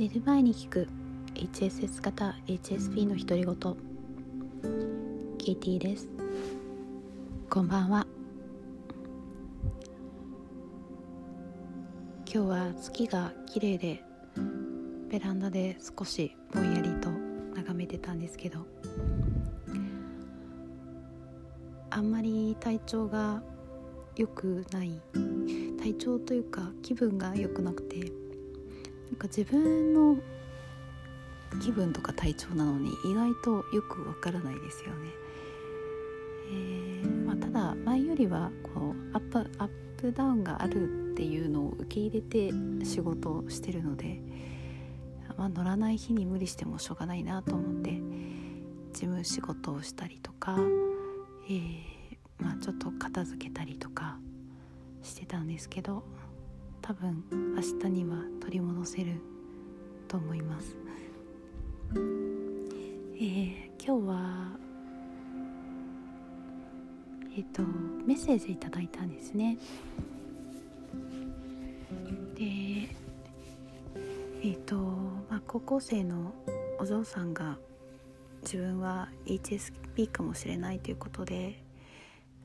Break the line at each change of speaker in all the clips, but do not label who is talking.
寝る前に聞く。HSS 型 HSP の独り言。ケイティです。こんばんは。今日は月が綺麗でベランダで少しぼんやりと眺めてたんですけどあんまり体調が良くない。体調というか気分が良くなくてなんか自分の気分とか体調なのに意外とよくわからないですよね。えー、まあ、ただ前よりはこうアップアップダウンがあるっていうのを受け入れて仕事をしてるので、まあ、乗らない日に無理してもしょうがないなと思って事務仕事をしたりとか、えー、まあ、ちょっと片付けたりとかしてたんですけど多分明日には取り戻せると思います。えー、今日はえっ、ー、とメッセージいただいたんですね。でえっ、ー、と、まあ、高校生のお嬢さんが自分は HSP かもしれないということで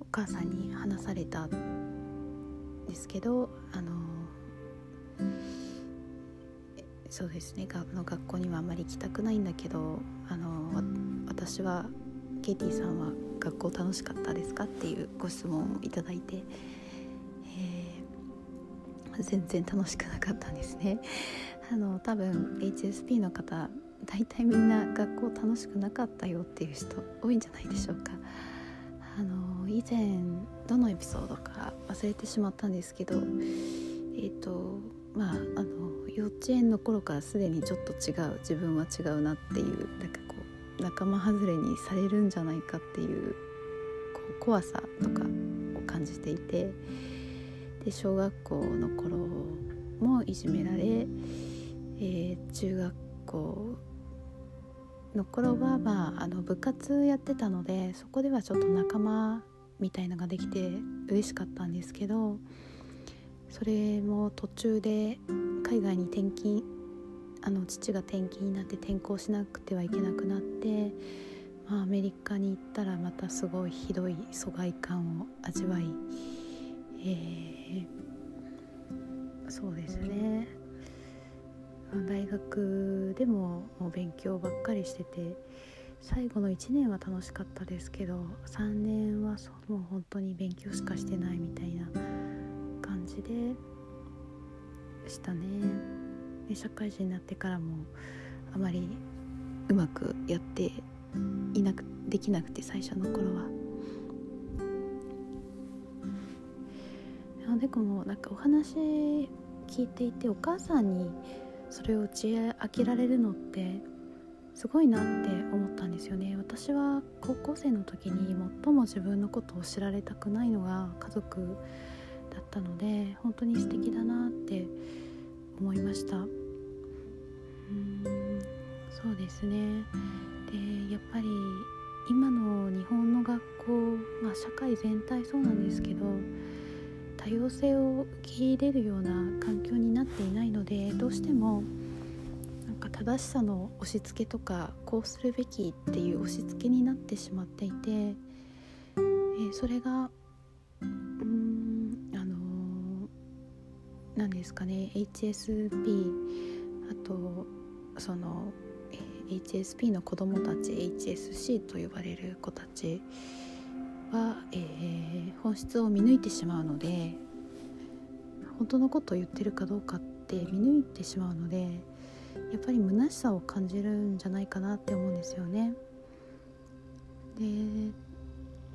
お母さんに話されたんですけどあのそうですねがの学校にはあまり行きたくないんだけどあの私はケイティさんは学校楽しかったですかっていうご質問をいただいて、えー、全然楽しくなかったんですね。あの多分 HSP の方大体みんな学校楽しくなかったよっていう人多いんじゃないでしょうか。あの以前どのエピソードか忘れてしまったんですけどえっ、ー、とまああの幼稚園の頃からすでにちょっと違う自分は違うなっていうなんかこう仲間外れにされるんじゃないかっていうこう怖さとかを感じていてで小学校の頃もいじめられ、えー、中学校の頃は、まあ、あの部活やってたのでそこではちょっと仲間みたいのができて嬉しかったんですけどそれも途中で海外に転勤あの父が転勤になって転校しなくてはいけなくなって、まあ、アメリカに行ったらまたすごいひどい疎外感を味わい、えー、そうですね大学でももう勉強ばっかりしてて最後の1年は楽しかったですけど3年はそうもう本当に勉強しかしてないみたいな感じで。したねで社会人になってからもあまりうまくやっていなくできなくて最初の頃は。でもなんかお話聞いていてお母さんにそれを打ち明けられるのってすごいなって思ったんですよね私は高校生の時に最も自分のことを知られたくないのが家族だったので本当に素敵だなって思いました。うんそうですね。でやっぱり今の日本の学校、まあ、社会全体そうなんですけど多様性を受け入れるような環境になっていないのでどうしてもなんか正しさの押し付けとかこうするべきっていう押し付けになってしまっていて、えー、それが何ですかね HSP あとその HSP の子どもたち HSC と呼ばれる子たちは、えー、本質を見抜いてしまうので本当のことを言ってるかどうかって見抜いてしまうのでやっぱり虚しさを感じるんじゃないかなって思うんですよね。で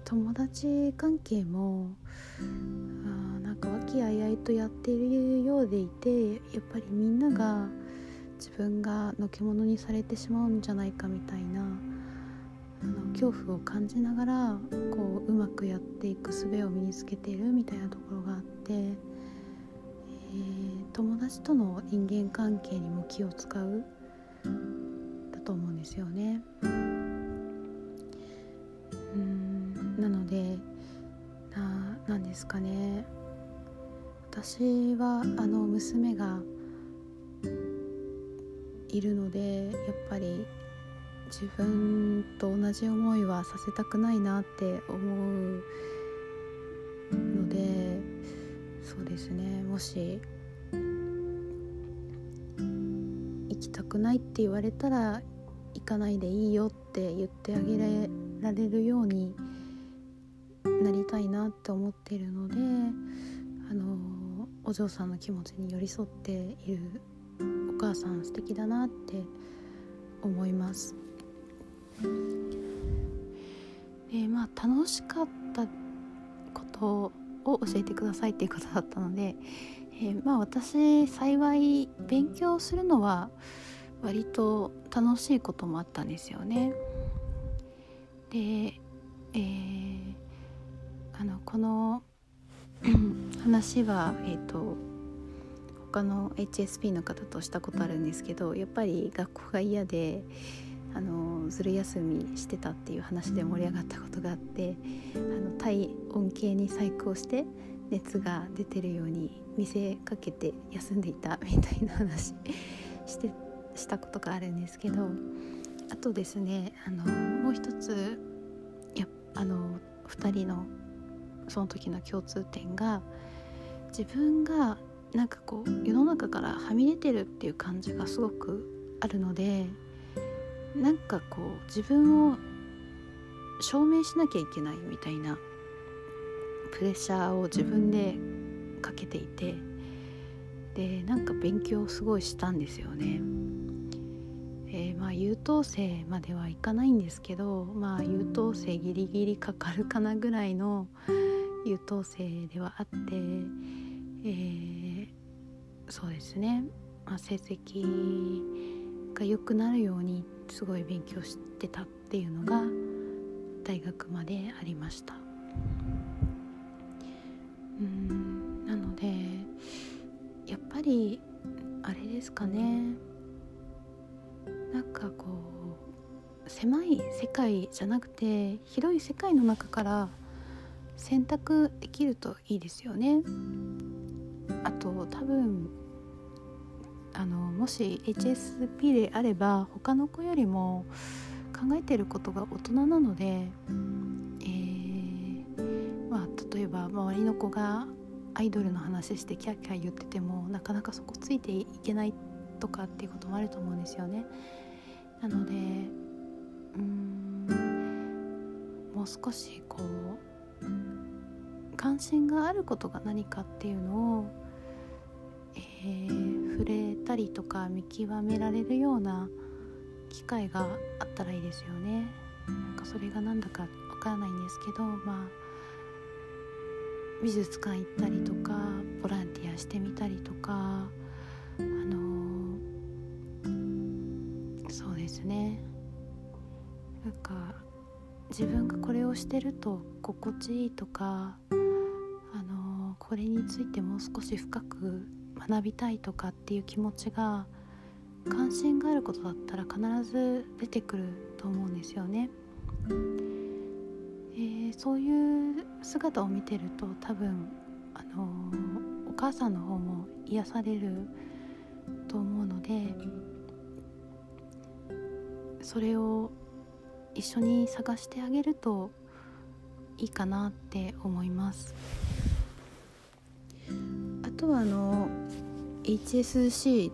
友達関係も和気あいあいとやっているようでいてやっぱりみんなが自分がのけ者にされてしまうんじゃないかみたいなあの恐怖を感じながらこううまくやっていく術を身につけているみたいなところがあって、えー、友達との人間関係にも気を使うだと思うんですよね。うんなのでななんですかね私はあの娘がいるのでやっぱり自分と同じ思いはさせたくないなって思うのでそうですね。もし行きたくないって言われたら行かないでいいよって言ってあげられるようになりたいなって思ってるのであのお嬢さんの気持ちに寄り添っているお母さん素敵だなって思います。でまあ楽しかったことを教えてくださいっていうことだったので、えー、まあ私幸い勉強するのは割と楽しいこともあったんですよね。で、えー、あのこの話は、えーと、他の HSP の方としたことあるんですけどやっぱり学校が嫌であのずる休みしてたっていう話で盛り上がったことがあってあの体温計に細工をして熱が出てるように見せかけて休んでいたみたいな話 してしたことがあるんですけどあとですねあのもう一つやあの2人のその時の共通点が自分がなんかこう世の中からはみ出てるっていう感じがすごくあるのでなんかこう自分を証明しなきゃいけないみたいなプレッシャーを自分でかけていてでなんか勉強すごいしたんですよね。えー、まあ優等生まではいかないんですけどまあ優等生ギリギリかかるかなぐらいの優等生ではあって、えー、そうですね、まあ、成績が良くなるようにすごい勉強してたっていうのが大学までありました。うんなのでやっぱりあれですかね。なんかこう狭い世界じゃなくて広い世界の中から選択できるといいですよねあと多分あのもし HSP であれば他の子よりも考えてることが大人なので、えー、まあ、例えば周りの子がアイドルの話してキャッキャ言っててもなかなかそこついていけないとかっていうこともあると思うんですよね。なのでうんもう少しこう関心があることが何かっていうのをえー、触れたりとか見極められるような機会があったらいいですよね。なんかそれが何だかわからないんですけどまあ美術館行ったりとかボランティアしてみたりとかあのー、そうですねなんか自分がこれをしてると心地いいとかあの、これについてもう少し深く学びたいとかっていう気持ちが関心があることだったら必ず出てくると思うんですよね。えー、そういう姿を見てると多分あの、お母さんの方も癒されると思うのでそれを一緒に探してあげるといいかなって思います。あとはあの HSC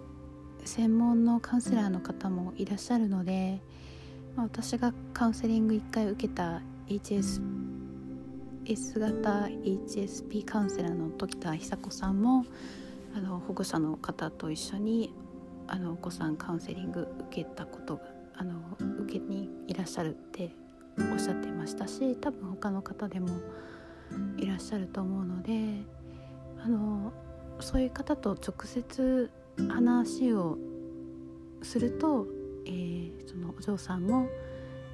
専門のカウンセラーの方もいらっしゃるので、まあ、私がカウンセリング1回受けた HS S 型 HSP カウンセラーの時田久子さんもあの保護者の方と一緒にあのお子さんカウンセリング受けたことがあの受けにいらっしゃるっておっしゃってましたし多分他の方でもいらっしゃると思うのであのそういう方と直接話をすると、えー、そのお嬢さんも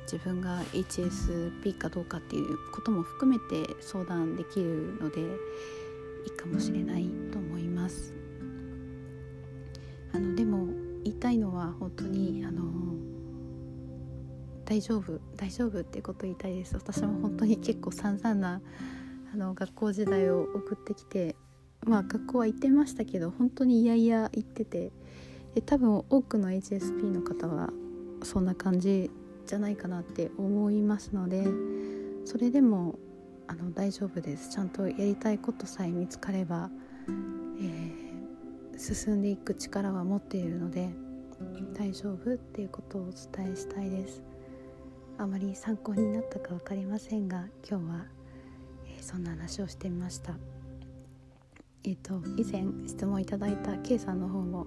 自分が HSP かどうかっていうことも含めて相談できるのでいいかもしれないと思います。あのでも言いたいのは本当にあの大丈夫大丈夫ってこと言いたいです。私も本当に結構散々なあの学校時代を送ってきてまあ学校は行ってましたけど本当にいやいや行っててで多分多くの HSP の方はそんな感じじゃないかなって思いますのでそれでもあの大丈夫です。ちゃんとやりたいことさえ見つかれば、えー、進んでいく力は持っているので大丈夫っていうことをお伝えしたいです。あまり参考になったか分かりませんが今日は、えー、そんな話をしてみましたえっ、ー、と以前質問いただいた K さんの方も、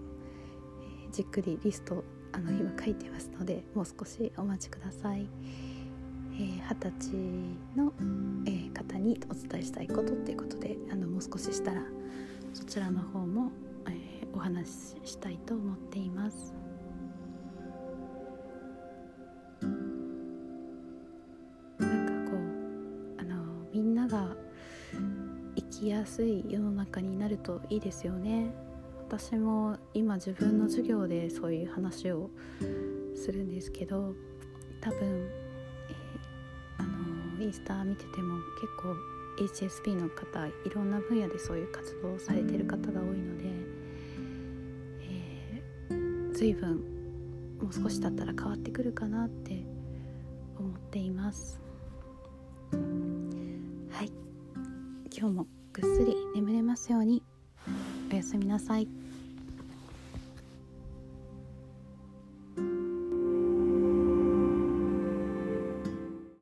えじっくりリストあの今書いてますのでもう少しお待ちください。えー、20歳の、えー、方にお伝えしたいことっていうことであのもう少ししたらそちらの方も、えー、お話ししたいと思っています。みんなが生きやすい世の中になるといいですよね。私も今自分の授業でそういう話をするんですけど多分、えー、あのインスタ見てても結構 HSP の方いろんな分野でそういう活動をされてる方が多いので、えー、随分もう少し経ったら変わってくるかなって思っています今日もぐっすり眠れますようにおやすみなさい。